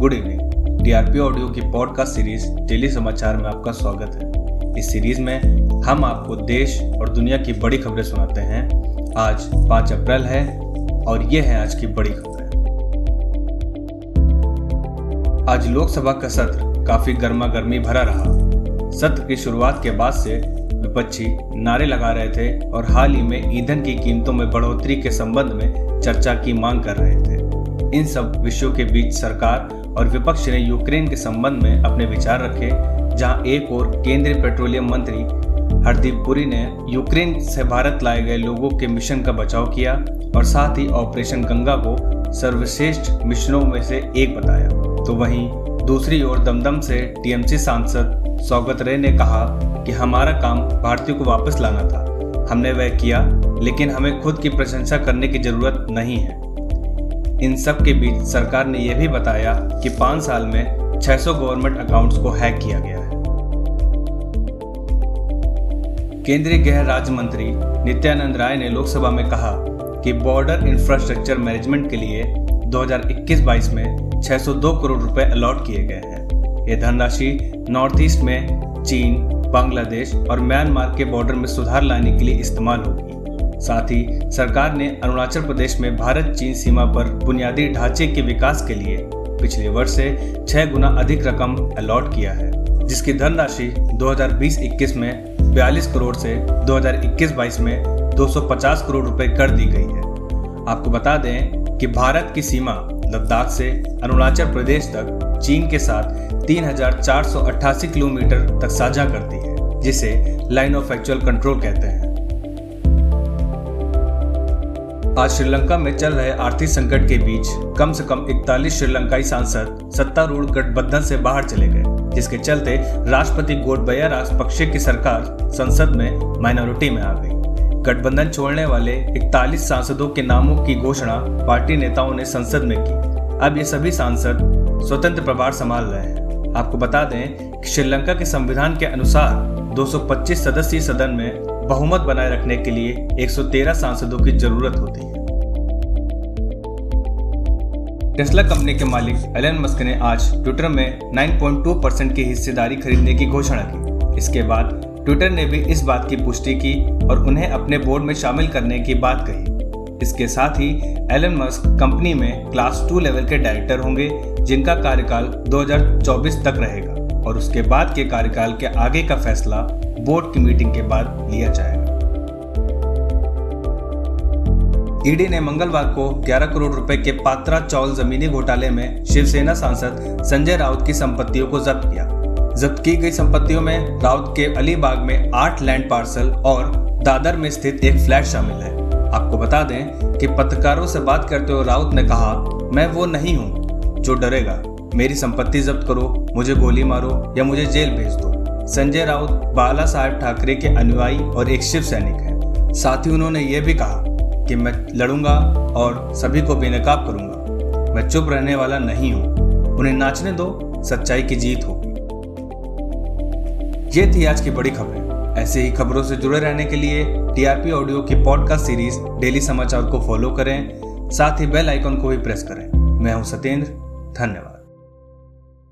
Good evening. TRP audio की podcast series daily समाचार में आपका स्वागत है। इस सीरीज़ में हम आपको देश और दुनिया की बड़ी खबरें सुनाते हैं। आज 5 अप्रैल है और ये है आज की बड़ी खबरें। आज लोकसभा का सत्र काफ़ी गर्मा गर्मी भरा रहा। सत्र की शुरुआत के बाद से विपक्षी नारे लगा रहे थे और हाल ही में ईंधन की कीमतों में बढ़ोतरी के संबंध में चर्चा की मांग कर रहे थे। इन सब विषयों के बीच सरकार और विपक्ष ने यूक्रेन के संबंध में अपने विचार रखे, जहाँ एक और केंद्रीय पेट्रोलियम मंत्री हरदीप पुरी ने यूक्रेन से भारत लाए गए लोगों के मिशन का बचाव किया और साथ ही ऑपरेशन गंगा को सर्वश्रेष्ठ मिशनों में से एक बताया। तो वहीं दूसरी ओर दमदम से टीएमसी सांसद सौगत रे ने कहा कि हमारा काम भारतीयों को वापस लाना था। हमने वह किया, लेकिन हमें खुद की प्रशंसा करने की ज़रूरत नहीं है। इन सब के बीच सरकार ने यह भी बताया कि पाँच साल में 600 गवर्नमेंट अकाउंट्स को हैक किया गया है। केंद्रीय गृह राज्य मंत्री नित्यानंद राय ने लोकसभा में कहा कि बॉर्डर इंफ्रास्ट्रक्चर मैनेजमेंट के लिए 2021-22 में 602 करोड़ रुपए अलॉट किए गए हैं। ये धनराशि नॉर्थ ईस्ट में चीन, बांग्लादेश और म्यांमार के बॉर्डर में सुधार लाने के लिए इस्तेमाल होगी। साथ ही सरकार ने अरुणाचल प्रदेश में भारत, चीन सीमा पर बुनियादी ढांचे के विकास के लिए पिछले वर्ष से छह गुना अधिक रकम अलॉट किया है, जिसकी धनराशि 2020-21 में 42 करोड़ से 2021-22 में 250 करोड़ रुपए कर दी गई है। आपको बता दें कि भारत की सीमा लद्दाख से अरुणाचल प्रदेश तक चीन के साथ तीन हज़ार चार सौ अट्ठासी किलोमीटर तक साझा करती है, जिसे लाइन ऑफ़ एक्चुअल कंट्रोल कहते हैं। आज श्रीलंका में चल रहे आर्थिक संकट के बीच कम से कम 41 श्रीलंकाई सांसद सत्तारूढ़ गठबंधन से बाहर चले गए, जिसके चलते राष्ट्रपति गोटबया राजपक्षे की सरकार संसद में माइनॉरिटी में आ गई। गठबंधन छोड़ने वाले 41 सांसदों के नामों की घोषणा पार्टी नेताओं ने संसद में की। अब ये सभी सांसद स्वतंत्र प्रभार संभाल रहे हैं। आपको बता दें कि श्रीलंका के संविधान के अनुसार 225 सदस्यीय सदन में बहुमत बनाए रखने के लिए 113 सांसदों की ज़रूरत होती है। टेस्ला कंपनी के मालिक एलन मस्क ने आज ट्विटर में 9.2 परसेंट की हिस्सेदारी खरीदने की घोषणा की। इसके बाद ट्विटर ने भी इस बात की पुष्टि की और उन्हें अपने बोर्ड में शामिल करने की बात कही। इसके साथ ही एलन मस्क कंपनी में क्लास टू लेवल के डायरेक्टर होंगे, जिनका कार्यकाल 2024 तक रहेगा। और उसके बाद के कार्यकाल के आगे का फैसला बोर्ड की मीटिंग के बाद लिया जाएगा। ईडी ने मंगलवार को 11 करोड़ रुपए के पात्रा चौल जमीनी घोटाले में शिवसेना सांसद संजय राउत की संपत्तियों को जब्त किया। जब्त की गई संपत्तियों में राउत के अलीबाग में आठ लैंड पार्सल और दादर में स्थित एक फ्लैट शामिल है। आपको बता दें कि पत्रकारों से बात करते हुए राउत ने कहा, मैं वो नहीं हूँ जो डरेगा। मेरी संपत्ति जब्त करो, मुझे गोली मारो या मुझे जेल भेज दो। संजय राउत बाला साहेब ठाकरे के अनुयायी और एक शिव सैनिक है। साथ ही उन्होंने ये भी कहा कि मैं लड़ूँगा और सभी को बेनकाब करूँगा। मैं चुप रहने वाला नहीं हूँ। उन्हें नाचने दो, सच्चाई की जीत होगी। ये थी आज की बड़ी खबरें। ऐसे ही खबरों से जुड़े रहने के लिए टीआरपी ऑडियो की पॉडकास्ट सीरीज़ डेली समाचार को फॉलो करें। साथ ही बेल आइकन को भी प्रेस करें। मैं हूँ सत्येंद्र। धन्यवाद।